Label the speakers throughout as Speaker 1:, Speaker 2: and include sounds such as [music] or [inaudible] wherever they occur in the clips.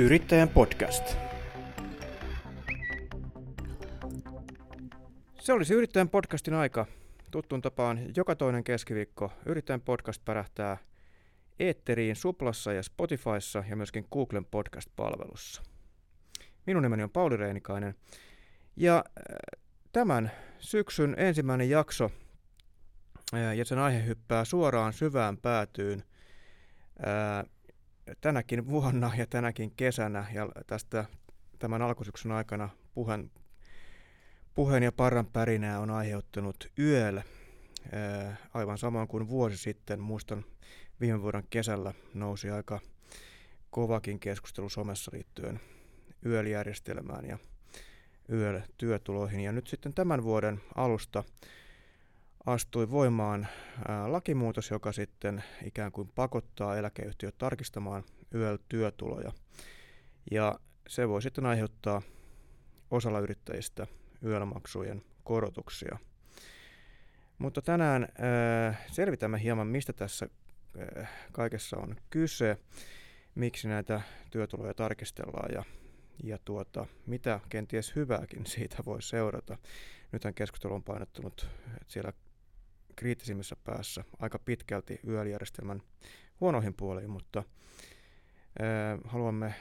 Speaker 1: Yrittäjän podcast. Se olisi Yrittäjän podcastin aika. Tuttuun tapaan joka toinen keskiviikko Yrittäjän podcast pärähtää eetteriin Suplassa ja Spotifyssa ja myöskin Googlen podcast-palvelussa. Minun nimeni on Pauli Reinikainen ja äh, tämän syksyn ensimmäinen jakso äh, ja sen aihe hyppää suoraan syvään päätyyn äh, tänäkin vuonna ja tänäkin kesänä ja tästä tämän alkusyksyn aikana puheen, puheen ja parran pärinää on aiheuttanut YÖL, aivan samoin kuin vuosi sitten. Muistan viime vuoden kesällä nousi aika kovakin keskustelu somessa liittyen YÖL-järjestelmään ja YÖL-työtuloihin. Ja nyt sitten tämän vuoden alusta astui voimaan lakimuutos, joka sitten ikään kuin pakottaa eläkeyhtiöt tarkistamaan YÖL-työtuloja. Ja se voi sitten aiheuttaa osalla yrittäjistä YÖL-maksujen korotuksia. Mutta tänään selvitämme hieman, mistä tässä kaikessa on kyse, miksi näitä työtuloja tarkistellaan ja, ja tuota, mitä kenties hyvääkin siitä voi seurata. Nythän keskustelu on painottunut siellä kriittisimmissä päässä aika pitkälti YÖL-järjestelmän huonoihin puoliin, mutta haluamme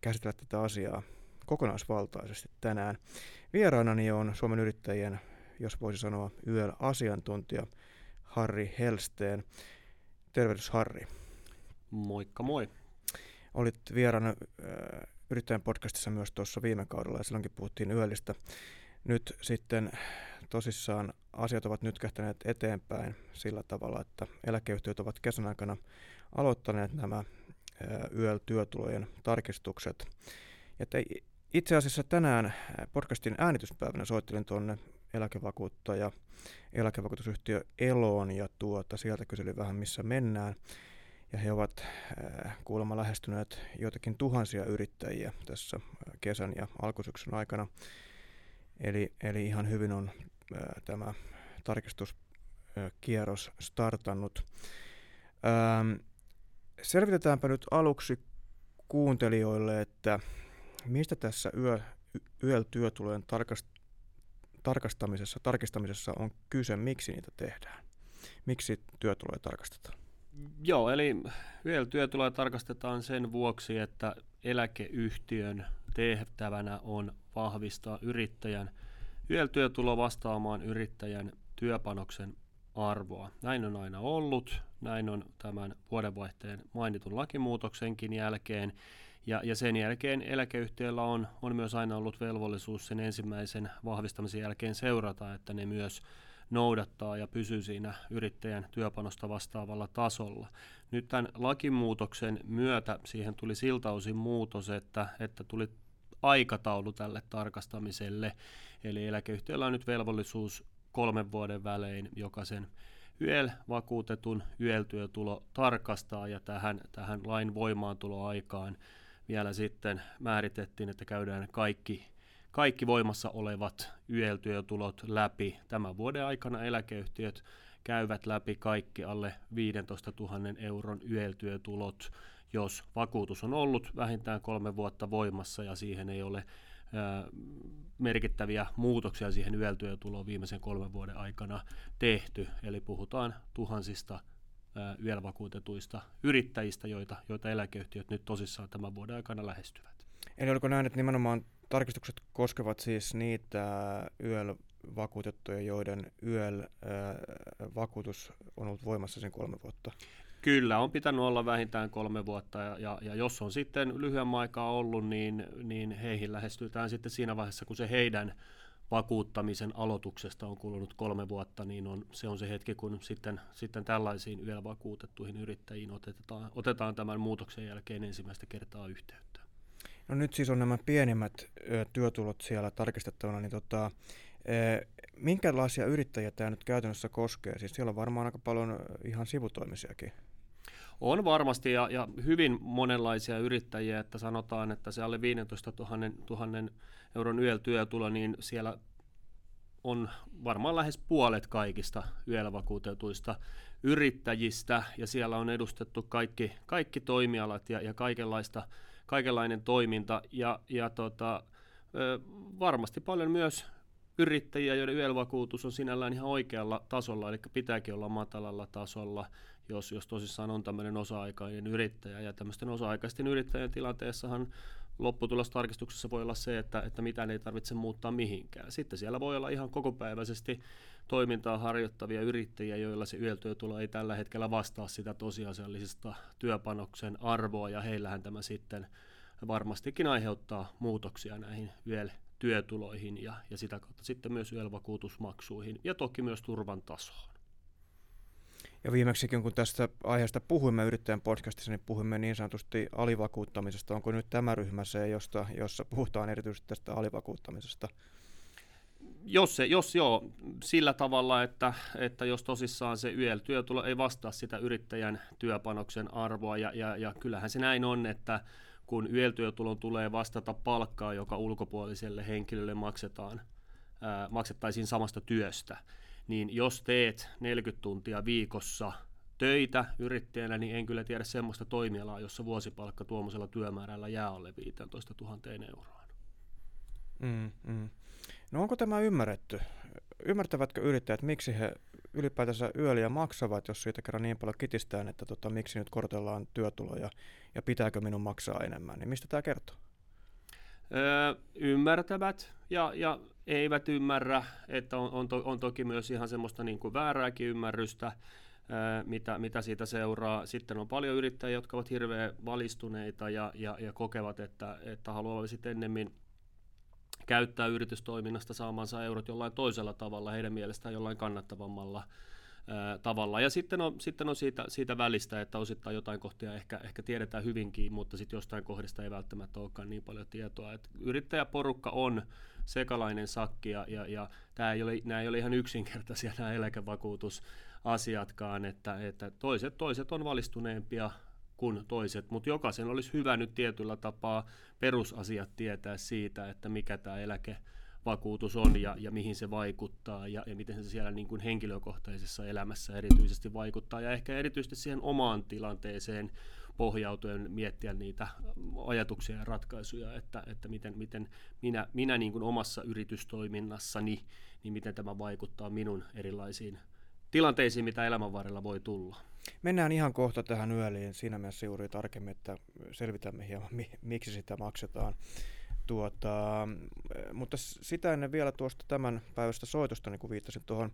Speaker 1: käsitellä tätä asiaa kokonaisvaltaisesti tänään. Vieraanani on Suomen yrittäjien, jos voisi sanoa, YÖL-asiantuntija Harri Helsteen. Tervehdys Harri.
Speaker 2: Moikka moi.
Speaker 1: Olit vieraana äh, yrittäjän podcastissa myös tuossa viime kaudella ja silloinkin puhuttiin YÖListä. Nyt sitten tosissaan asiat ovat nyt kähtäneet eteenpäin sillä tavalla, että eläkeyhtiöt ovat kesän aikana aloittaneet nämä YÖL-työtulojen tarkistukset. Että itse asiassa tänään podcastin äänityspäivänä soittelin tuonne eläkevakuuttaja, eläkevakuutusyhtiö Eloon ja tuota, sieltä kyselin vähän missä mennään. Ja he ovat kuulemma lähestyneet joitakin tuhansia yrittäjiä tässä kesän ja alkusyksyn aikana. Eli, eli ihan hyvin on tämä tarkistuskierros startannut. Selvitetäänpä nyt aluksi kuuntelijoille, että mistä tässä yö, YÖL-työtulojen tarkast- tarkastamisessa, tarkistamisessa on kyse, miksi niitä tehdään? Miksi työtuloja tarkastetaan?
Speaker 2: Joo, eli YÖL-työtuloja tarkastetaan sen vuoksi, että eläkeyhtiön tehtävänä on vahvistaa yrittäjän YEL-työtulo vastaamaan yrittäjän työpanoksen arvoa. Näin on aina ollut, näin on tämän vuodenvaihteen mainitun lakimuutoksenkin jälkeen, ja, ja sen jälkeen eläkeyhtiöllä on, on myös aina ollut velvollisuus sen ensimmäisen vahvistamisen jälkeen seurata, että ne myös noudattaa ja pysyy siinä yrittäjän työpanosta vastaavalla tasolla. Nyt tämän lakimuutoksen myötä siihen tuli siltä osin muutos, että, että tuli aikataulu tälle tarkastamiselle. Eli eläkeyhtiöllä on nyt velvollisuus kolmen vuoden välein jokaisen YEL-vakuutetun YEL-työtulo tarkastaa ja tähän, tähän lain voimaantuloaikaan vielä sitten määritettiin, että käydään kaikki, kaikki voimassa olevat YEL-työtulot läpi. Tämän vuoden aikana eläkeyhtiöt käyvät läpi kaikki alle 15 000 euron YEL-työtulot jos vakuutus on ollut vähintään kolme vuotta voimassa ja siihen ei ole merkittäviä muutoksia siihen YEL-työtuloon viimeisen kolmen vuoden aikana tehty. Eli puhutaan tuhansista YEL-vakuutetuista yrittäjistä, joita, joita eläkeyhtiöt nyt tosissaan tämän vuoden aikana lähestyvät.
Speaker 1: Eli oliko näin, että nimenomaan tarkistukset koskevat siis niitä YEL-vakuutettuja, joiden YEL-vakuutus on ollut voimassa sen kolme vuotta?
Speaker 2: Kyllä, on pitänyt olla vähintään kolme vuotta ja, ja, ja jos on sitten lyhyemmän aikaa ollut, niin, niin heihin lähestytään sitten siinä vaiheessa, kun se heidän vakuuttamisen aloituksesta on kulunut kolme vuotta, niin on, se on se hetki, kun sitten, sitten tällaisiin vielä vakuutettuihin yrittäjiin otetaan, otetaan tämän muutoksen jälkeen ensimmäistä kertaa yhteyttä.
Speaker 1: No nyt siis on nämä pienimmät ö, työtulot siellä tarkistettavana, niin tota, minkälaisia yrittäjiä tämä nyt käytännössä koskee? Siis siellä on varmaan aika paljon ihan sivutoimisiakin.
Speaker 2: On varmasti ja, ja hyvin monenlaisia yrittäjiä, että sanotaan, että se alle 15 000, 000 euron YEL-työtulo, niin siellä on varmaan lähes puolet kaikista YEL-vakuutetuista yrittäjistä ja siellä on edustettu kaikki, kaikki toimialat ja, ja kaikenlaista kaikenlainen toiminta ja, ja tota, varmasti paljon myös yrittäjiä, joiden YEL-vakuutus on sinällään ihan oikealla tasolla, eli pitääkin olla matalalla tasolla, jos, jos tosissaan on tämmöinen osa-aikainen yrittäjä. Ja tämmöisten osa-aikaisten yrittäjien tilanteessahan lopputulostarkistuksessa voi olla se, että, että mitään ei tarvitse muuttaa mihinkään. Sitten siellä voi olla ihan kokopäiväisesti toimintaa harjoittavia yrittäjiä, joilla se YEL-työtulo ei tällä hetkellä vastaa sitä tosiasiallisesta työpanoksen arvoa, ja heillähän tämä sitten varmastikin aiheuttaa muutoksia näihin YEL-työtuloihin ja, ja sitä kautta sitten myös YEL-vakuutusmaksuihin ja toki myös turvan tasoon.
Speaker 1: Ja viimeksikin, kun tästä aiheesta puhuimme yrittäjän podcastissa, niin puhuimme niin sanotusti alivakuuttamisesta. Onko nyt tämä ryhmä se, josta, jossa puhutaan erityisesti tästä alivakuuttamisesta?
Speaker 2: Jos, se, jos joo, sillä tavalla, että, että jos tosissaan se YEL-työtulo ei vastaa sitä yrittäjän työpanoksen arvoa, ja, ja, ja kyllähän se näin on, että kun YEL-työtulon tulee vastata palkkaa, joka ulkopuoliselle henkilölle maksetaan, ää, maksettaisiin samasta työstä, niin jos teet 40 tuntia viikossa töitä yrittäjänä, niin en kyllä tiedä semmoista toimialaa, jossa vuosipalkka tuommoisella työmäärällä jää alle 15 000 euroa.
Speaker 1: Mm, mm. No onko tämä ymmärretty? Ymmärtävätkö yrittäjät, miksi he ylipäätänsä yöliä maksavat, jos siitä kerran niin paljon kitistään, että tota, miksi nyt kortellaan työtuloja ja pitääkö minun maksaa enemmän, niin mistä tämä kertoo?
Speaker 2: Öö, ymmärtävät ja, ja eivät ymmärrä, että on, on, to, on toki myös ihan semmoista niin kuin väärääkin ymmärrystä, mitä, mitä siitä seuraa. Sitten on paljon yrittäjiä, jotka ovat hirveän valistuneita ja, ja, ja kokevat, että, että haluavat sitten ennemmin käyttää yritystoiminnasta saamansa eurot jollain toisella tavalla, heidän mielestään jollain kannattavammalla tavalla. Ja sitten on, sitten on siitä, siitä välistä, että osittain jotain kohtia ehkä, ehkä tiedetään hyvinkin, mutta sitten jostain kohdista ei välttämättä olekaan niin paljon tietoa. Et yrittäjäporukka on sekalainen sakki ja, ja, ja tämä ei ole, nämä ei ole ihan yksinkertaisia nämä eläkevakuutusasiatkaan, että, että toiset, toiset on valistuneempia kuin toiset, mutta jokaisen olisi hyvä nyt tietyllä tapaa perusasiat tietää siitä, että mikä tämä eläke vakuutus on ja, ja mihin se vaikuttaa ja, ja miten se siellä niin kuin henkilökohtaisessa elämässä erityisesti vaikuttaa ja ehkä erityisesti siihen omaan tilanteeseen pohjautuen miettiä niitä ajatuksia ja ratkaisuja, että, että miten, miten minä, minä niin kuin omassa yritystoiminnassani, niin miten tämä vaikuttaa minun erilaisiin tilanteisiin, mitä elämän varrella voi tulla.
Speaker 1: Mennään ihan kohta tähän yöliin siinä mielessä juuri tarkemmin, että selvitämme hieman, miksi sitä maksetaan. Tuota, mutta sitä ennen vielä tuosta tämän päivästä soitosta, niin kuin viittasin tuohon,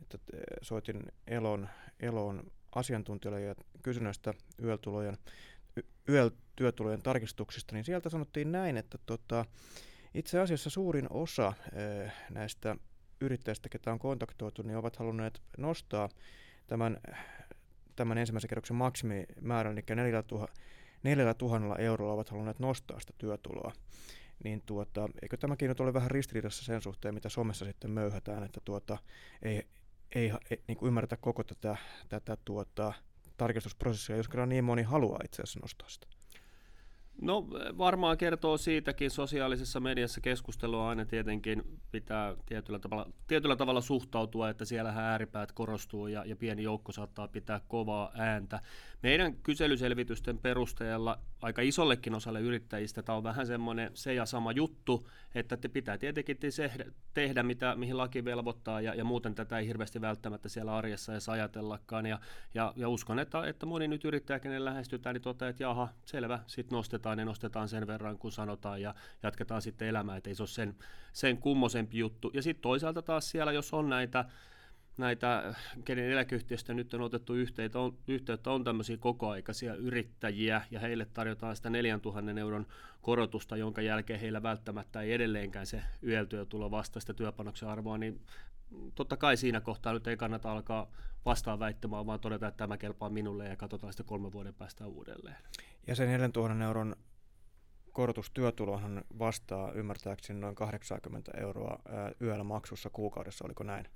Speaker 1: että soitin Elon, Elon asiantuntijalle ja kysyin näistä yötulojen, yötyötulojen tarkistuksista, niin sieltä sanottiin näin, että tota, itse asiassa suurin osa näistä yrittäjistä, ketä on kontaktoitu, niin ovat halunneet nostaa tämän, tämän ensimmäisen kerroksen maksimimäärän, eli 4000 eurolla ovat halunneet nostaa sitä työtuloa niin tuota, eikö tämäkin nyt ole vähän ristiriidassa sen suhteen, mitä somessa sitten möyhätään, että tuota, ei, ei, ei niin kuin ymmärretä koko tätä, tätä tuota, tarkistusprosessia, jos kerran niin moni haluaa itse asiassa nostaa sitä.
Speaker 2: No varmaan kertoo siitäkin sosiaalisessa mediassa keskustelua aina tietenkin pitää tietyllä tavalla, tietyllä tavalla suhtautua, että siellä ääripäät korostuu ja, ja pieni joukko saattaa pitää kovaa ääntä. Meidän kyselyselvitysten perusteella aika isollekin osalle yrittäjistä tämä on vähän semmoinen se ja sama juttu, että te pitää tietenkin tehdä, mitä, mihin laki velvoittaa ja, ja muuten tätä ei hirveästi välttämättä siellä arjessa edes ajatellakaan. Ja, ja, ja uskon, että, että moni nyt yrittäjä, kenen lähestytään, niin toteaa, että jaha, selvä, sitten nostetaan ja nostetaan sen verran, kun sanotaan ja jatketaan sitten elämää, että ei se ole sen, sen kummosempi juttu. Ja sitten toisaalta taas siellä, jos on näitä näitä, kenen eläkeyhtiöstä nyt on otettu yhteyttä, on, yhteyttä, on tämmöisiä kokoaikaisia yrittäjiä, ja heille tarjotaan sitä 4000 euron korotusta, jonka jälkeen heillä välttämättä ei edelleenkään se YEL-työtulo vasta sitä työpanoksen arvoa, niin totta kai siinä kohtaa nyt ei kannata alkaa vastaan väittämään, vaan todeta, että tämä kelpaa minulle ja katsotaan sitä kolmen vuoden päästä uudelleen.
Speaker 1: Ja se 4000 euron korotus työtulohan vastaa ymmärtääkseni noin 80 euroa yöllä maksussa kuukaudessa, oliko näin?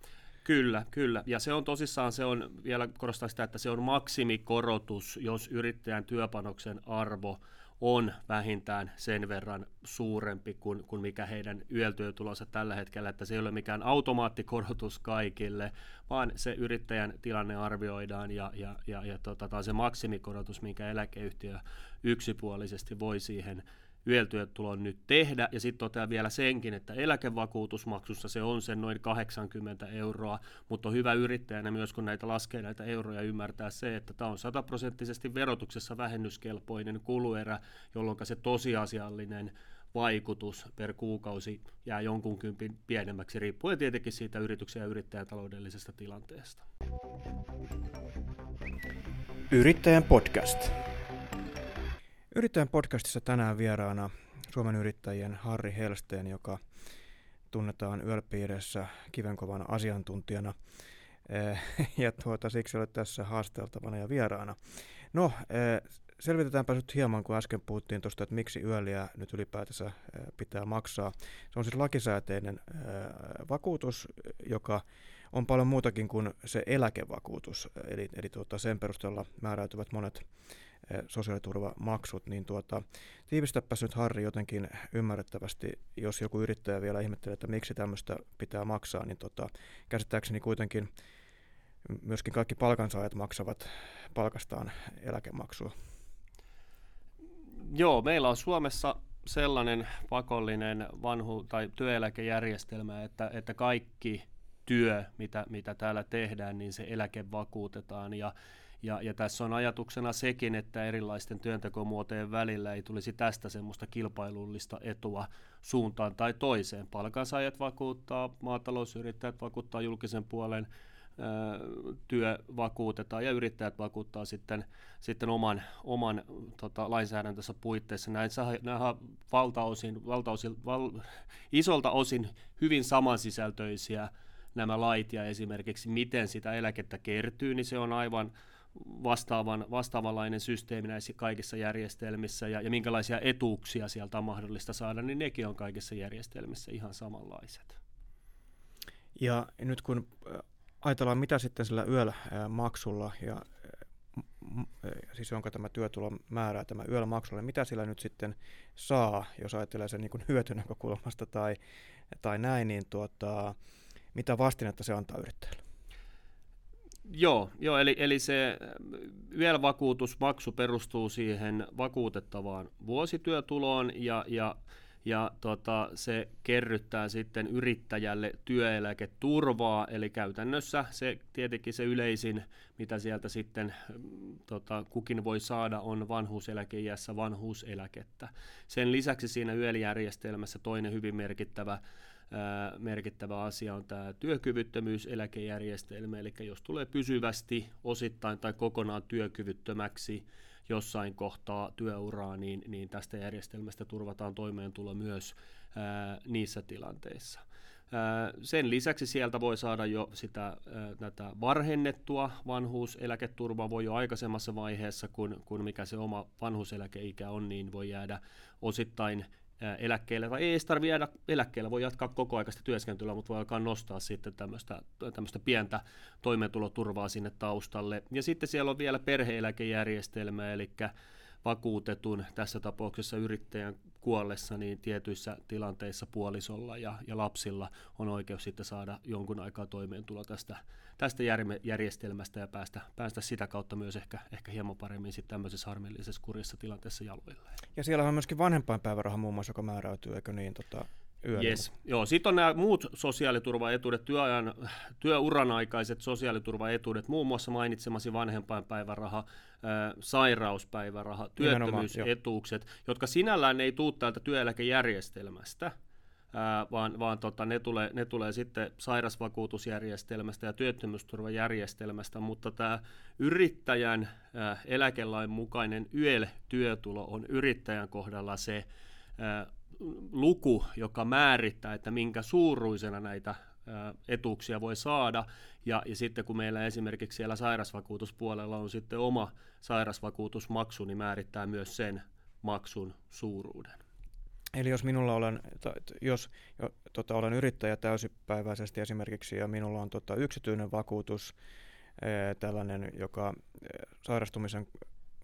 Speaker 2: Kyllä, kyllä. Ja se on tosissaan, se on, vielä korostaa sitä, että se on maksimikorotus, jos yrittäjän työpanoksen arvo on vähintään sen verran suurempi kuin, kuin mikä heidän yötyötulonsa tällä hetkellä, että se ei ole mikään automaattikorotus kaikille, vaan se yrittäjän tilanne arvioidaan ja, ja, ja, ja tota, tämä se maksimikorotus, minkä eläkeyhtiö yksipuolisesti voi siihen YEL-työtulon nyt tehdä, ja sitten totean vielä senkin, että eläkevakuutusmaksussa se on sen noin 80 euroa, mutta on hyvä yrittäjänä myös, kun näitä laskee näitä euroja, ymmärtää se, että tämä on sataprosenttisesti verotuksessa vähennyskelpoinen kuluerä, jolloin se tosiasiallinen vaikutus per kuukausi jää jonkun kympin pienemmäksi, riippuen tietenkin siitä yrityksen ja yrittäjän taloudellisesta tilanteesta.
Speaker 1: Yrittäjän podcast. Yrittäjän podcastissa tänään vieraana Suomen yrittäjien Harri Helsteen, joka tunnetaan yölpiirissä kivenkovana asiantuntijana. Eh, [laughs] ja tuota, siksi olet tässä haasteltavana ja vieraana. No, eh, selvitetäänpä nyt hieman, kun äsken puhuttiin tuosta, että miksi yöliä nyt ylipäätänsä eh, pitää maksaa. Se on siis lakisääteinen vakuutus, joka on paljon muutakin kuin se eläkevakuutus, eli, eli tuota, sen perusteella määräytyvät monet sosiaaliturvamaksut, niin tuota, tiivistäpäs nyt Harri jotenkin ymmärrettävästi, jos joku yrittäjä vielä ihmettelee, että miksi tämmöistä pitää maksaa, niin tota, käsittääkseni kuitenkin myöskin kaikki palkansaajat maksavat palkastaan eläkemaksua.
Speaker 2: Joo, meillä on Suomessa sellainen pakollinen vanhu- tai työeläkejärjestelmä, että, että kaikki työ, mitä, mitä täällä tehdään, niin se eläke vakuutetaan. Ja ja, ja tässä on ajatuksena sekin, että erilaisten työntekomuotojen välillä ei tulisi tästä semmoista kilpailullista etua suuntaan tai toiseen. Palkansaajat vakuuttaa, maatalousyrittäjät vakuuttaa julkisen puolen työ vakuutetaan ja yrittäjät vakuuttaa sitten, sitten oman, oman tota, lainsäädäntönsä puitteissa. Näin nämä valtaosin, valtaosin, val, isolta osin hyvin samansisältöisiä nämä lait ja esimerkiksi miten sitä eläkettä kertyy, niin se on aivan vastaavan, vastaavanlainen systeemi näissä kaikissa järjestelmissä ja, ja minkälaisia etuuksia sieltä on mahdollista saada, niin nekin on kaikissa järjestelmissä ihan samanlaiset.
Speaker 1: Ja nyt kun ajatellaan, mitä sitten sillä yöllä maksulla ja siis onko tämä työtulo määrää tämä yöllä maksulla, niin mitä sillä nyt sitten saa, jos ajattelee sen niin hyötynäkökulmasta tai, tai näin, niin tuota, mitä vastinetta se antaa yrittäjälle?
Speaker 2: Joo, joo eli, eli se YEL-vakuutusmaksu perustuu siihen vakuutettavaan vuosityötuloon ja, ja, ja tota, se kerryttää sitten yrittäjälle työeläketurvaa, eli käytännössä se tietenkin se yleisin, mitä sieltä sitten tota, kukin voi saada, on vanhuuseläkeiässä vanhuuseläkettä. Sen lisäksi siinä YEL-järjestelmässä toinen hyvin merkittävä merkittävä asia on tämä työkyvyttömyyseläkejärjestelmä, eli jos tulee pysyvästi, osittain tai kokonaan työkyvyttömäksi jossain kohtaa työuraa, niin, niin tästä järjestelmästä turvataan toimeentulo myös ää, niissä tilanteissa. Sen lisäksi sieltä voi saada jo sitä näitä varhennettua vanhuuseläketurvaa, voi jo aikaisemmassa vaiheessa, kun, kun mikä se oma vanhuuseläkeikä on, niin voi jäädä osittain eläkkeelle, tai ei tarvitse jäädä eläkkeelle, voi jatkaa koko aikaista työskentelyä, mutta voi alkaa nostaa sitten tämmöistä, tämmöistä pientä toimeentuloturvaa sinne taustalle. Ja sitten siellä on vielä perheeläkejärjestelmä, eli vakuutetun, tässä tapauksessa yrittäjän kuollessa, niin tietyissä tilanteissa puolisolla ja, ja lapsilla on oikeus sitten saada jonkun aikaa toimeentulo tästä, tästä järjestelmästä ja päästä, päästä sitä kautta myös ehkä, ehkä hieman paremmin sitten tämmöisessä harmillisessa kurissa tilanteessa jaloille.
Speaker 1: Ja siellä on myöskin vanhempainpäiväraha muun muassa, joka määräytyy, eikö niin? Tota,
Speaker 2: yöllä. Yes. Joo, sitten on nämä muut sosiaaliturvaetuudet, työajan, työuran aikaiset sosiaaliturvaetuudet, muun muassa mainitsemasi vanhempainpäiväraha, sairauspäiväraha, työttömyysetuukset, jotka sinällään ei tule täältä työeläkejärjestelmästä, ää, vaan, vaan tota, ne, tulee, ne tulee sitten sairasvakuutusjärjestelmästä ja työttömyysturvajärjestelmästä, mutta tämä yrittäjän ää, eläkelain mukainen YEL-työtulo on yrittäjän kohdalla se ää, luku, joka määrittää, että minkä suuruisena näitä etuuksia voi saada. Ja, ja sitten kun meillä esimerkiksi siellä sairasvakuutuspuolella on sitten oma sairasvakuutusmaksu, niin määrittää myös sen maksun suuruuden.
Speaker 1: Eli jos minulla olen, jos jo, tota, olen yrittäjä täysipäiväisesti esimerkiksi ja minulla on tota, yksityinen vakuutus, ää, tällainen, joka sairastumisen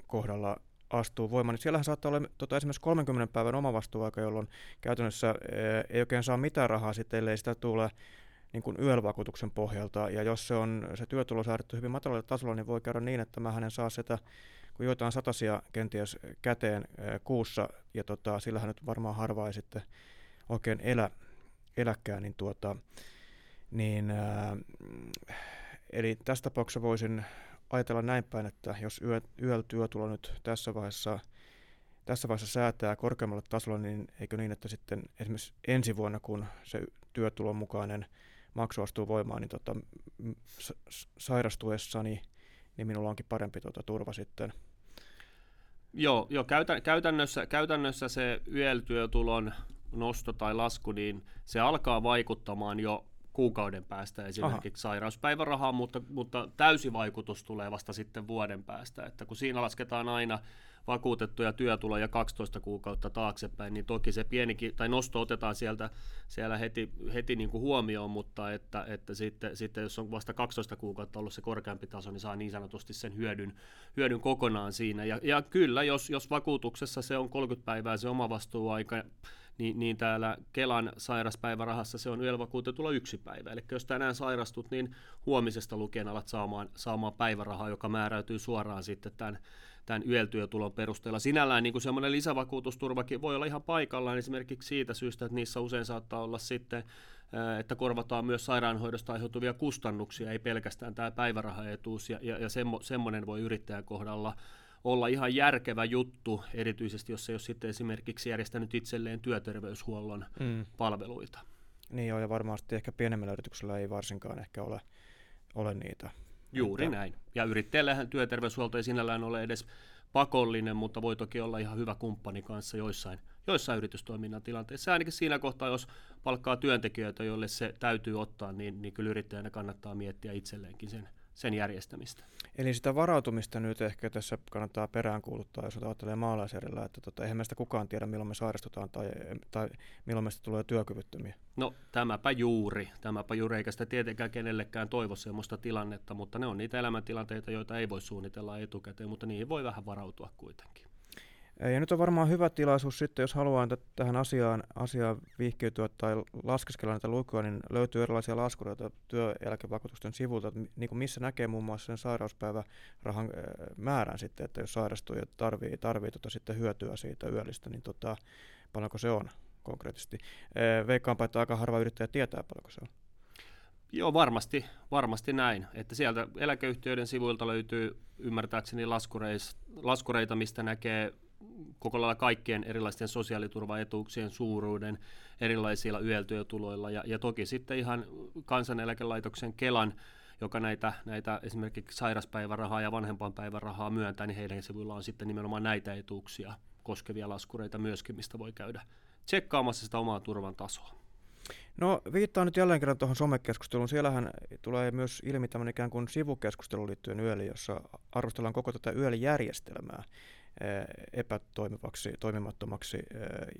Speaker 1: kohdalla astuu voimaan, niin siellähän saattaa olla tota, esimerkiksi 30 päivän omavastuuaika, jolloin käytännössä ää, ei oikein saa mitään rahaa sitten, ellei sitä tule niin kuin YEL-vakuutuksen pohjalta, ja jos se on se työtulo säädetty hyvin matalalle tasolla, niin voi käydä niin, että mä hänen saa sitä, kun joitain satasia kenties käteen ää, kuussa, ja tota, sillähän nyt varmaan harva ei sitten oikein elä, eläkään, niin, tuota, niin ää, eli tässä tapauksessa voisin ajatella näin päin, että jos yö, YEL-työtulo nyt tässä vaiheessa, tässä vaiheessa säätää korkeammalle tasolle, niin eikö niin, että sitten esimerkiksi ensi vuonna, kun se työtulon mukainen maksu astuu voimaan, niin tota, sairastuessani niin minulla onkin parempi tota, turva sitten.
Speaker 2: Joo, jo, käytä, käytännössä, käytännössä se YEL-työtulon nosto tai lasku, niin se alkaa vaikuttamaan jo kuukauden päästä esimerkiksi Aha. sairauspäivärahaa, mutta, mutta täysi vaikutus tulee vasta sitten vuoden päästä. Että kun siinä lasketaan aina vakuutettuja työtuloja 12 kuukautta taaksepäin, niin toki se pienikin, tai nosto otetaan sieltä siellä heti, heti niin kuin huomioon, mutta että, että sitten, sitten, jos on vasta 12 kuukautta ollut se korkeampi taso, niin saa niin sanotusti sen hyödyn, hyödyn kokonaan siinä. Ja, ja kyllä, jos, jos vakuutuksessa se on 30 päivää se oma vastuuaika, niin, niin täällä Kelan sairaspäivärahassa se on yövakuutetulla yksi päivä. Eli jos tänään sairastut, niin huomisesta lukien alat saamaan, saamaan päivärahaa, joka määräytyy suoraan sitten tämän, tämän yötyötulon perusteella. Sinällään niin kuin semmoinen lisävakuutusturvakin voi olla ihan paikallaan esimerkiksi siitä syystä, että niissä usein saattaa olla sitten että korvataan myös sairaanhoidosta aiheutuvia kustannuksia, ei pelkästään tämä päivärahaetuus, ja, ja, ja semmo, semmoinen voi yrittäjän kohdalla olla ihan järkevä juttu, erityisesti jos se ei ole sitten esimerkiksi järjestänyt itselleen työterveyshuollon mm. palveluita.
Speaker 1: Niin joo, ja varmasti ehkä pienemmällä yrityksellä ei varsinkaan ehkä ole, ole niitä.
Speaker 2: Juuri että... näin. Ja yrittäjällähän työterveyshuolto ei sinällään ole edes pakollinen, mutta voi toki olla ihan hyvä kumppani kanssa joissain, joissain yritystoiminnan tilanteissa. Ainakin siinä kohtaa, jos palkkaa työntekijöitä, joille se täytyy ottaa, niin, niin kyllä yrittäjänä kannattaa miettiä itselleenkin sen sen järjestämistä.
Speaker 1: Eli sitä varautumista nyt ehkä tässä kannattaa peräänkuuluttaa, jos ajattelee maalaisjärjellä, että tota, eihän meistä kukaan tiedä, milloin me sairastutaan tai, tai milloin meistä tulee työkyvyttömiä.
Speaker 2: No tämäpä juuri, tämäpä juuri, eikä sitä tietenkään kenellekään toivo sellaista tilannetta, mutta ne on niitä elämäntilanteita, joita ei voi suunnitella etukäteen, mutta niihin voi vähän varautua kuitenkin.
Speaker 1: Ja nyt on varmaan hyvä tilaisuus sitten, jos haluaa t- tähän asiaan, asiaan vihkiytyä tai laskeskella näitä lukuja, niin löytyy erilaisia laskureita työeläkevakuutusten sivulta, niin kuin missä näkee muun muassa sen sairauspäivärahan määrän sitten, että jos sairastuu ja tarvii, tarvii tota sitten hyötyä siitä yöllistä, niin tota, paljonko se on konkreettisesti. Veikkaanpa, että aika harva yrittäjä tietää, paljonko se on.
Speaker 2: Joo, varmasti, varmasti näin. Että sieltä eläkeyhtiöiden sivuilta löytyy ymmärtääkseni laskureita, mistä näkee koko lailla kaikkien erilaisten sosiaaliturvaetuuksien suuruuden erilaisilla yötyötuloilla ja, ja toki sitten ihan kansaneläkelaitoksen Kelan joka näitä, näitä esimerkiksi sairaspäivärahaa ja vanhempainpäivärahaa myöntää, niin heidän sivuilla on sitten nimenomaan näitä etuuksia koskevia laskureita myöskin, mistä voi käydä tsekkaamassa sitä omaa turvan tasoa.
Speaker 1: No viittaan nyt jälleen kerran tuohon somekeskusteluun. Siellähän tulee myös ilmi tämmöinen ikään kuin sivukeskustelu liittyen yöli, jossa arvostellaan koko tätä yölijärjestelmää. Eh, epätoimivaksi, toimimattomaksi eh,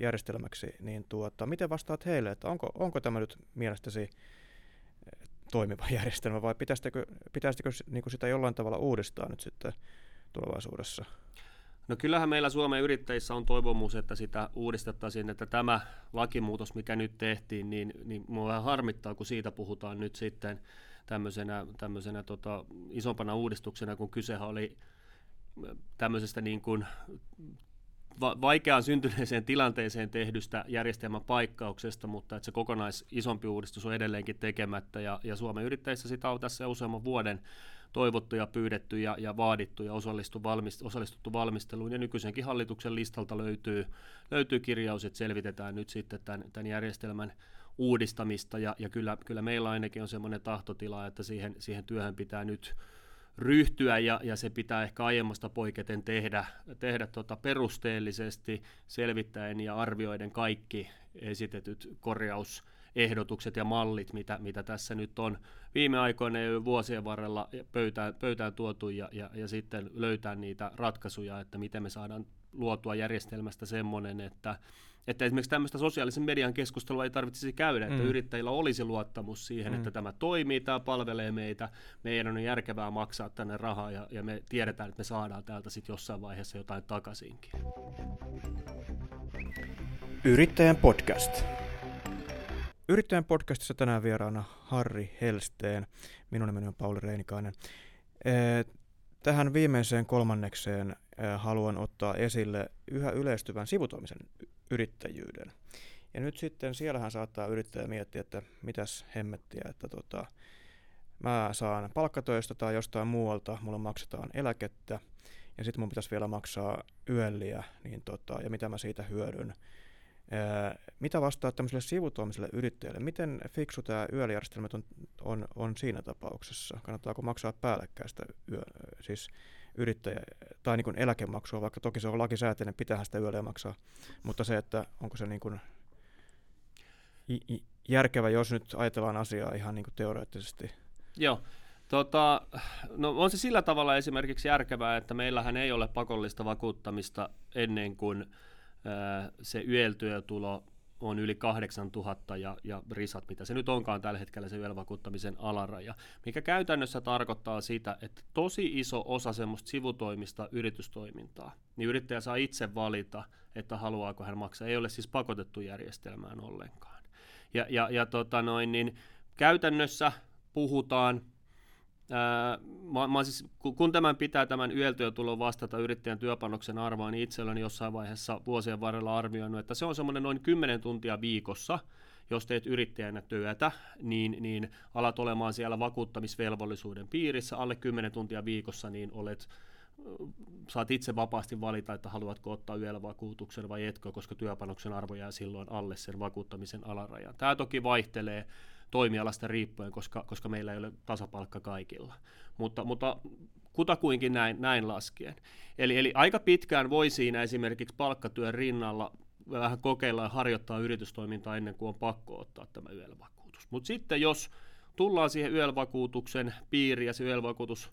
Speaker 1: järjestelmäksi, niin tuota, miten vastaat heille, että onko, onko tämä nyt mielestäsi eh, toimiva [laughs] järjestelmä vai pitäisikö, pitäisikö niin kuin sitä jollain tavalla uudistaa nyt sitten tulevaisuudessa?
Speaker 2: No kyllähän meillä Suomen yrittäjissä on toivomus, että sitä uudistettaisiin, että tämä lakimuutos, mikä nyt tehtiin, niin, niin mua vähän harmittaa, kun siitä puhutaan nyt sitten tämmöisenä, tämmöisenä tota, isompana uudistuksena, kun kysehän oli tämmöisestä niin kuin va- vaikeaan syntyneeseen tilanteeseen tehdystä järjestelmän paikkauksesta, mutta että se kokonais isompi uudistus on edelleenkin tekemättä ja, ja Suomen yrittäjissä sitä on tässä useamman vuoden toivottu ja pyydetty ja, ja vaadittu ja osallistu valmist, osallistuttu valmisteluun. Ja nykyisenkin hallituksen listalta löytyy, löytyy kirjaus, että selvitetään nyt sitten tämän, tämän järjestelmän uudistamista ja, ja kyllä, kyllä meillä ainakin on semmoinen tahtotila, että siihen, siihen työhön pitää nyt ryhtyä ja, ja se pitää ehkä aiemmasta poiketen tehdä, tehdä tota perusteellisesti selvittäen ja arvioiden kaikki esitetyt korjaus ehdotukset ja mallit, mitä, mitä tässä nyt on. Viime aikoina jo vuosien varrella pöytään, pöytään tuotu ja, ja, ja sitten löytää niitä ratkaisuja, että miten me saadaan luotua järjestelmästä semmoinen, että, että esimerkiksi tämmöistä sosiaalisen median keskustelua ei tarvitsisi käydä, että mm. yrittäjillä olisi luottamus siihen, mm. että tämä toimii, tämä palvelee meitä, meidän on järkevää maksaa tänne rahaa ja, ja me tiedetään, että me saadaan täältä sitten jossain vaiheessa jotain takaisinkin.
Speaker 1: Yrittäjän podcast. Yrittäjän podcastissa tänään vieraana Harri Helsteen. Minun nimeni on Pauli Reinikainen. Tähän viimeiseen kolmannekseen haluan ottaa esille yhä yleistyvän sivutoimisen yrittäjyyden. Ja nyt sitten siellähän saattaa yrittäjä miettiä, että mitäs hemmettiä, että tota, mä saan palkkatöistä tai jostain muualta, mulle maksetaan eläkettä ja sitten mun pitäisi vielä maksaa yölliä, niin tota, ja mitä mä siitä hyödyn. Mitä vastaa tämmöiselle sivutoimiselle yrittäjälle? Miten fiksu tämä yöljärjestelmä on, on, on siinä tapauksessa? Kannattaako maksaa päällekkäistä yö, siis yrittäjä, tai niin kuin eläkemaksua, vaikka toki se on lakisääteinen, pitäähän sitä yöllä maksaa, mutta se, että onko se niin kuin järkevä, jos nyt ajatellaan asiaa ihan niin kuin teoreettisesti.
Speaker 2: Joo, Tota, no on se sillä tavalla esimerkiksi järkevää, että meillähän ei ole pakollista vakuuttamista ennen kuin se YEL-työtulo on yli 8000 ja, ja risat, mitä se nyt onkaan tällä hetkellä se YEL-vakuuttamisen alaraja, mikä käytännössä tarkoittaa sitä, että tosi iso osa semmoista sivutoimista yritystoimintaa, niin yrittäjä saa itse valita, että haluaako hän maksaa. Ei ole siis pakotettu järjestelmään ollenkaan. Ja, ja, ja tota noin, niin käytännössä puhutaan mä, mä siis, kun tämän pitää tämän YEL-työtulon vastata yrittäjän työpanoksen arvoa, niin itse olen jossain vaiheessa vuosien varrella arvioinut, että se on semmoinen noin 10 tuntia viikossa, jos teet yrittäjänä työtä, niin, niin alat olemaan siellä vakuuttamisvelvollisuuden piirissä alle 10 tuntia viikossa, niin olet saat itse vapaasti valita, että haluatko ottaa yöllä vakuutuksen vai etkö, koska työpanoksen arvo jää silloin alle sen vakuuttamisen alarajan. Tämä toki vaihtelee toimialasta riippuen, koska, koska meillä ei ole tasapalkka kaikilla. Mutta, mutta kutakuinkin näin, näin laskien. Eli, eli aika pitkään voi siinä esimerkiksi palkkatyön rinnalla vähän kokeilla ja harjoittaa yritystoimintaa ennen kuin on pakko ottaa tämä YEL-vakuutus. Mutta sitten jos tullaan siihen YEL-vakuutuksen piiriin ja se YEL-vakuutus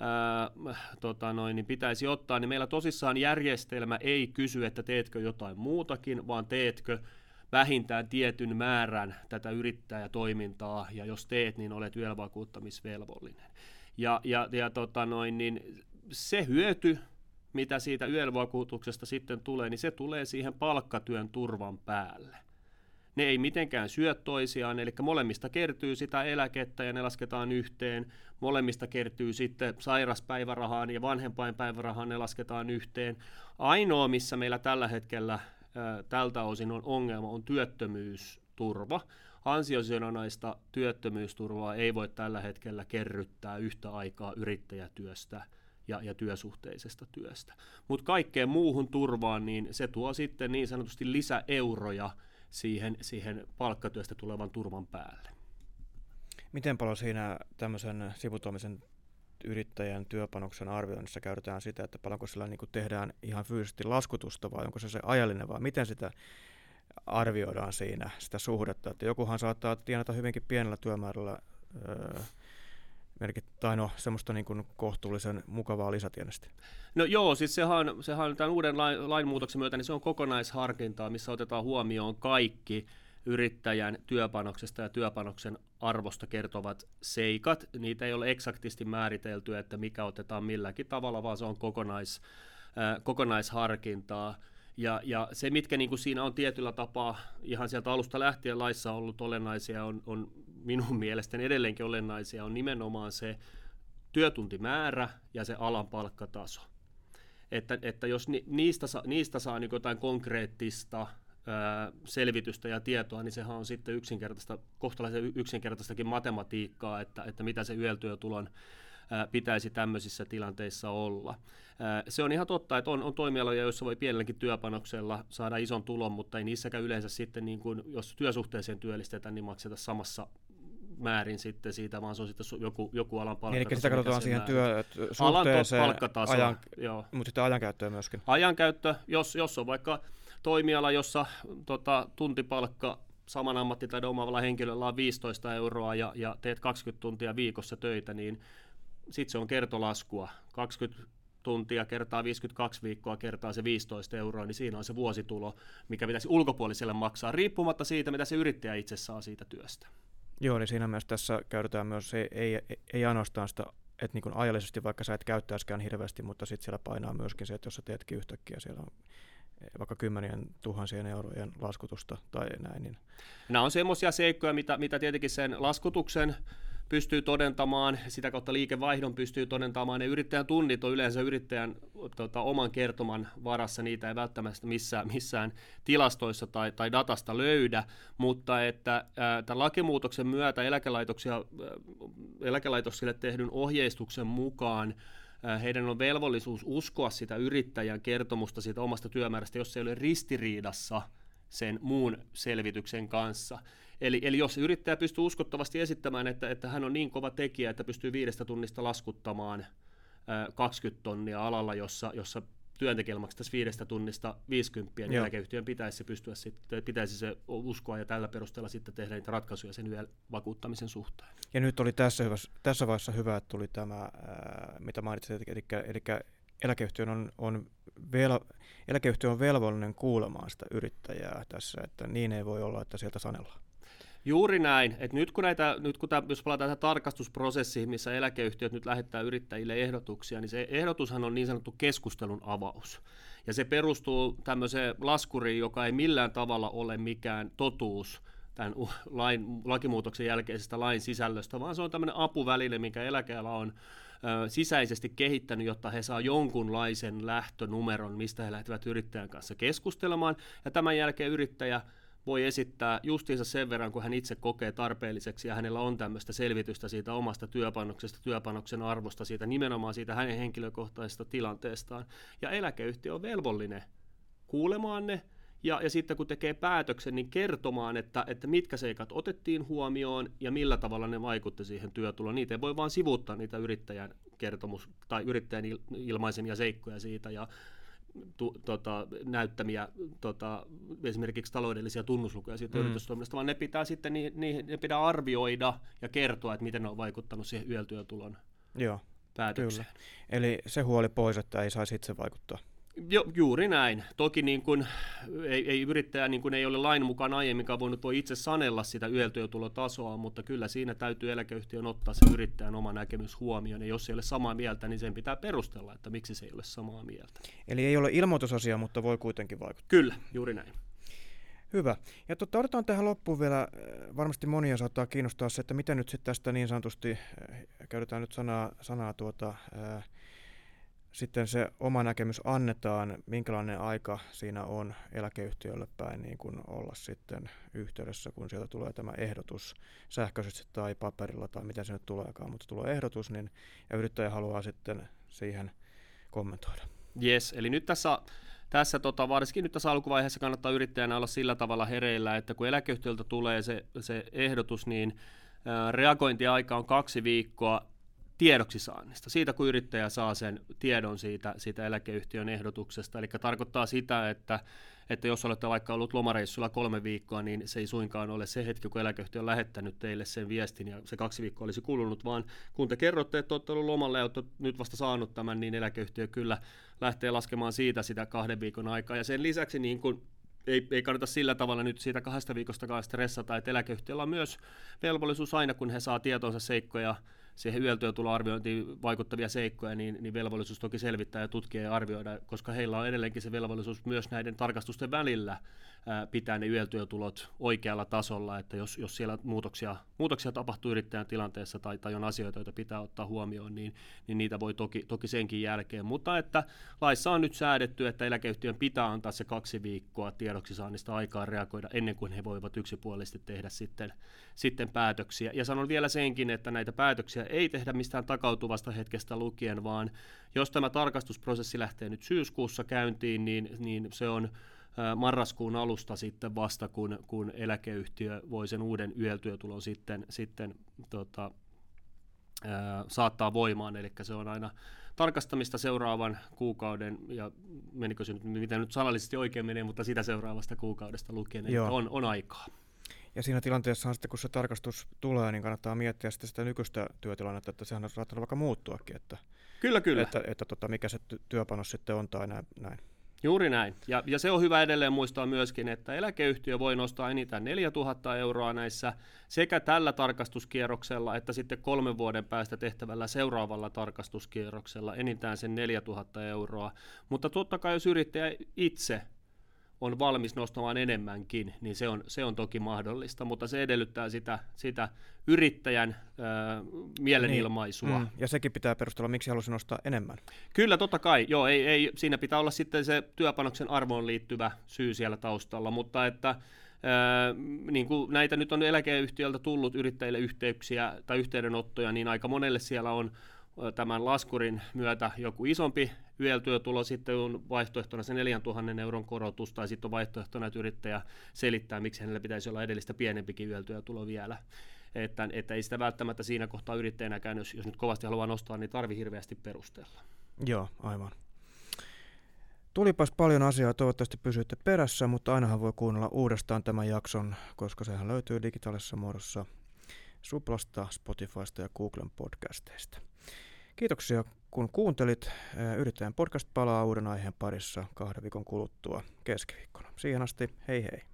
Speaker 2: ää, tota noin, niin pitäisi ottaa, niin meillä tosissaan järjestelmä ei kysy, että teetkö jotain muutakin, vaan teetkö vähintään tietyn määrän tätä yrittäjätoimintaa, ja jos teet, niin olet yölvakuuttamisvelvollinen. Ja, ja, ja tota noin, niin se hyöty, mitä siitä yölvakuutuksesta sitten tulee, niin se tulee siihen palkkatyön turvan päälle. Ne ei mitenkään syö toisiaan, eli molemmista kertyy sitä eläkettä ja ne lasketaan yhteen. Molemmista kertyy sitten sairaspäivärahaan ja vanhempainpäivärahaan ne lasketaan yhteen. Ainoa, missä meillä tällä hetkellä tältä osin on ongelma, on työttömyysturva. Ansiosidonnaista työttömyysturvaa ei voi tällä hetkellä kerryttää yhtä aikaa yrittäjätyöstä ja, ja työsuhteisesta työstä. Mutta kaikkeen muuhun turvaan, niin se tuo sitten niin sanotusti lisäeuroja siihen, siihen palkkatyöstä tulevan turvan päälle.
Speaker 1: Miten paljon siinä tämmöisen sivutoimisen yrittäjän työpanoksen arvioinnissa käytetään sitä, että paljonko sillä niin tehdään ihan fyysisesti laskutusta vai onko se se ajallinen vai miten sitä arvioidaan siinä sitä suhdetta. Että jokuhan saattaa tienata hyvinkin pienellä työmäärällä öö, tai no, semmoista niin kohtuullisen mukavaa lisätienestä.
Speaker 2: No joo, siis sehän, sehän tämän uuden lain, lainmuutoksen myötä, niin se on kokonaisharkintaa, missä otetaan huomioon kaikki yrittäjän työpanoksesta ja työpanoksen arvosta kertovat seikat. Niitä ei ole eksaktisti määritelty, että mikä otetaan milläkin tavalla, vaan se on kokonais, äh, kokonaisharkintaa. Ja, ja se, mitkä niin kuin siinä on tietyllä tapaa ihan sieltä alusta lähtien laissa ollut olennaisia, on, on minun mielestäni edelleenkin olennaisia, on nimenomaan se työtuntimäärä ja se alan palkkataso. Että, että jos ni, niistä, niistä saa niin jotain konkreettista selvitystä ja tietoa, niin sehän on sitten yksinkertaista, kohtalaisen yksinkertaistakin matematiikkaa, että, että mitä se yötyötulon pitäisi tämmöisissä tilanteissa olla. Se on ihan totta, että on, on toimialoja, joissa voi pienelläkin työpanoksella saada ison tulon, mutta ei niissäkään yleensä sitten, niin kuin, jos työsuhteeseen työllistetään, niin makseta samassa määrin sitten siitä, vaan se on sitten joku, joku alan palkkataso.
Speaker 1: Niin, eli sitä katsotaan siihen työsuhteeseen, ajan, joo. mutta sitten ajankäyttöä myöskin.
Speaker 2: Ajankäyttö, jos, jos on vaikka toimiala, jossa tota, tuntipalkka saman ammattitaidon omavalla henkilöllä on 15 euroa ja, ja teet 20 tuntia viikossa töitä, niin sitten se on kertolaskua. 20 tuntia kertaa 52 viikkoa kertaa se 15 euroa, niin siinä on se vuositulo, mikä pitäisi ulkopuoliselle maksaa, riippumatta siitä, mitä se yrittäjä itse saa siitä työstä.
Speaker 1: Joo, niin siinä myös tässä käytetään myös, ei, ei, ei ainoastaan sitä, että niin ajallisesti vaikka sä et käyttäisikään hirveästi, mutta sitten siellä painaa myöskin se, että jos sä teetkin yhtäkkiä, siellä on vaikka kymmenien tuhansien eurojen laskutusta tai näin. Niin.
Speaker 2: Nämä on semmoisia seikkoja, mitä, mitä tietenkin sen laskutuksen pystyy todentamaan, sitä kautta liikevaihdon pystyy todentamaan. Ne yrittäjän tunnit on yleensä yrittäjän tota, oman kertoman varassa, niitä ei välttämättä missään, missään tilastoissa tai, tai datasta löydä, mutta että ää, tämän lakimuutoksen myötä eläkelaitoksia, ää, eläkelaitoksille tehdyn ohjeistuksen mukaan heidän on velvollisuus uskoa sitä yrittäjän kertomusta siitä omasta työmäärästä, jos se ei ole ristiriidassa sen muun selvityksen kanssa. Eli, eli jos yrittäjä pystyy uskottavasti esittämään, että, että hän on niin kova tekijä, että pystyy viidestä tunnista laskuttamaan 20 tonnia alalla, jossa, jossa työntekijällä maksettaisiin viidestä tunnista 50, niin eläkeyhtiön pitäisi, pystyä sitten, pitäisi se uskoa ja tällä perusteella sitten tehdä niitä ratkaisuja sen vielä vakuuttamisen suhteen.
Speaker 1: Ja nyt oli tässä, hyvä, tässä vaiheessa hyvä, että tuli tämä, mitä mainitsit, eli, eli eläkeyhtiön on, on vel, eläkeyhtiö on velvollinen kuulemaan sitä yrittäjää tässä, että niin ei voi olla, että sieltä sanellaan.
Speaker 2: Juuri näin. Et nyt kun, näitä, nyt kun tämä, jos palataan tähän tarkastusprosessiin, missä eläkeyhtiöt nyt lähettää yrittäjille ehdotuksia, niin se ehdotushan on niin sanottu keskustelun avaus. Ja se perustuu tämmöiseen laskuriin, joka ei millään tavalla ole mikään totuus tämän lain, lakimuutoksen jälkeisestä lain sisällöstä, vaan se on tämmöinen apuväline, minkä eläkeala on ö, sisäisesti kehittänyt, jotta he saa jonkunlaisen lähtönumeron, mistä he lähtevät yrittäjän kanssa keskustelemaan. Ja tämän jälkeen yrittäjä voi esittää justiinsa sen verran, kun hän itse kokee tarpeelliseksi ja hänellä on tämmöistä selvitystä siitä omasta työpanoksesta, työpanoksen arvosta, siitä nimenomaan siitä hänen henkilökohtaisesta tilanteestaan. Ja eläkeyhtiö on velvollinen kuulemaan ne ja, ja sitten kun tekee päätöksen, niin kertomaan, että, että mitkä seikat otettiin huomioon ja millä tavalla ne vaikutti siihen työtuloon. Niitä ei voi vaan sivuuttaa niitä yrittäjän kertomus tai yrittäjän ilmaisemia seikkoja siitä ja tu, tota, näyttämiä tota, esimerkiksi taloudellisia tunnuslukuja siitä mm. yritystoiminnasta, vaan ne pitää sitten niin, niin, ne pitää arvioida ja kertoa, että miten ne on vaikuttanut siihen yötyötulon Joo, päätökseen.
Speaker 1: Kyllä. Eli se huoli pois, että ei saisi itse vaikuttaa.
Speaker 2: Jo, juuri näin. Toki niin kun, ei, ei yrittäjä niin kun ei ole lain mukaan aiemminkaan voinut voi itse sanella sitä yötyötulotasoa, mutta kyllä siinä täytyy eläkeyhtiön ottaa se yrittäjän oma näkemys huomioon. Ja jos ei ole samaa mieltä, niin sen pitää perustella, että miksi se ei ole samaa mieltä.
Speaker 1: Eli ei ole ilmoitusasia, mutta voi kuitenkin vaikuttaa.
Speaker 2: Kyllä, juuri näin.
Speaker 1: Hyvä. Ja totta, otetaan tähän loppuun vielä, äh, varmasti monia saattaa kiinnostaa se, että miten nyt sitten tästä niin sanotusti, äh, käytetään nyt sanaa, sanaa tuota, äh, sitten se oma näkemys annetaan, minkälainen aika siinä on eläkeyhtiölle päin niin kuin olla sitten yhteydessä, kun sieltä tulee tämä ehdotus sähköisesti tai paperilla tai mitä se nyt tuleekaan, mutta tulee ehdotus, niin ja yrittäjä haluaa sitten siihen kommentoida.
Speaker 2: Yes, eli nyt tässä tässä tota, varsinkin nyt tässä alkuvaiheessa kannattaa yrittäjänä olla sillä tavalla hereillä, että kun eläkeyhtiöltä tulee se, se ehdotus, niin reagointiaika on kaksi viikkoa tiedoksi saannista, siitä kun yrittäjä saa sen tiedon siitä, siitä eläkeyhtiön ehdotuksesta. Eli tarkoittaa sitä, että, että jos olette vaikka ollut lomareissulla kolme viikkoa, niin se ei suinkaan ole se hetki, kun eläkeyhtiö on lähettänyt teille sen viestin ja se kaksi viikkoa olisi kulunut, vaan kun te kerrotte, että olette ollut lomalla ja olette nyt vasta saanut tämän, niin eläkeyhtiö kyllä lähtee laskemaan siitä sitä kahden viikon aikaa. Ja sen lisäksi niin kuin ei, ei kannata sillä tavalla nyt siitä kahdesta viikosta stressata, että eläkeyhtiöllä on myös velvollisuus aina, kun he saa tietonsa seikkoja siihen yötyötuloarviointiin vaikuttavia seikkoja, niin, niin velvollisuus toki selvittää ja tutkia ja arvioida, koska heillä on edelleenkin se velvollisuus myös näiden tarkastusten välillä pitää ne yötyötulot oikealla tasolla, että jos, jos siellä muutoksia, muutoksia tapahtuu yrittäjän tilanteessa tai, tai on asioita, joita pitää ottaa huomioon, niin, niin niitä voi toki, toki senkin jälkeen. Mutta että laissa on nyt säädetty, että eläkeyhtiön pitää antaa se kaksi viikkoa tiedoksi saannista aikaa reagoida ennen kuin he voivat yksipuolisesti tehdä sitten, sitten päätöksiä. Ja sanon vielä senkin, että näitä päätöksiä ei tehdä mistään takautuvasta hetkestä lukien, vaan jos tämä tarkastusprosessi lähtee nyt syyskuussa käyntiin, niin, niin se on marraskuun alusta sitten vasta, kun, kun eläkeyhtiö voi sen uuden yötyötulon sitten, sitten tota, ää, saattaa voimaan, eli se on aina tarkastamista seuraavan kuukauden, ja menikö se nyt, mitä nyt sanallisesti oikein menee, mutta sitä seuraavasta kuukaudesta lukien, eli on, on aikaa.
Speaker 1: Ja siinä tilanteessa sitten, kun se tarkastus tulee, niin kannattaa miettiä sitten sitä nykyistä työtilannetta, että sehän on saattanut vaikka muuttuakin, että,
Speaker 2: Kyllä, kyllä.
Speaker 1: että, että tota, mikä se työpanos sitten on tai näin. näin.
Speaker 2: Juuri näin. Ja, ja se on hyvä edelleen muistaa myöskin, että eläkeyhtiö voi nostaa enintään 4000 euroa näissä sekä tällä tarkastuskierroksella että sitten kolmen vuoden päästä tehtävällä seuraavalla tarkastuskierroksella enintään sen 4000 euroa. Mutta totta kai jos yrittäjä itse on valmis nostamaan enemmänkin, niin se on, se on toki mahdollista, mutta se edellyttää sitä, sitä yrittäjän ö, mielenilmaisua. Niin. Mm,
Speaker 1: ja sekin pitää perustella, miksi halusi nostaa enemmän.
Speaker 2: Kyllä, totta kai. Joo, ei, ei, siinä pitää olla sitten se työpanoksen arvoon liittyvä syy siellä taustalla, mutta että Öö, niin kuin näitä nyt on eläkeyhtiöltä tullut yrittäjille yhteyksiä tai yhteydenottoja, niin aika monelle siellä on tämän laskurin myötä joku isompi YEL-työtulo, sitten on vaihtoehtona se 4000 euron korotus, tai sitten on vaihtoehtona, että yrittäjä selittää, miksi hänellä pitäisi olla edellistä pienempikin YEL-työtulo vielä. Että, että ei sitä välttämättä siinä kohtaa yrittäjänäkään, jos, jos nyt kovasti haluaa nostaa, niin tarvi hirveästi perustella.
Speaker 1: Joo, aivan. Tulipas paljon asiaa, toivottavasti pysyitte perässä, mutta ainahan voi kuunnella uudestaan tämän jakson, koska sehän löytyy digitaalisessa muodossa Suplasta, Spotifysta ja Googlen podcasteista. Kiitoksia kun kuuntelit. Yrittäjän podcast palaa uuden aiheen parissa kahden viikon kuluttua keskiviikkona. Siihen asti, hei hei.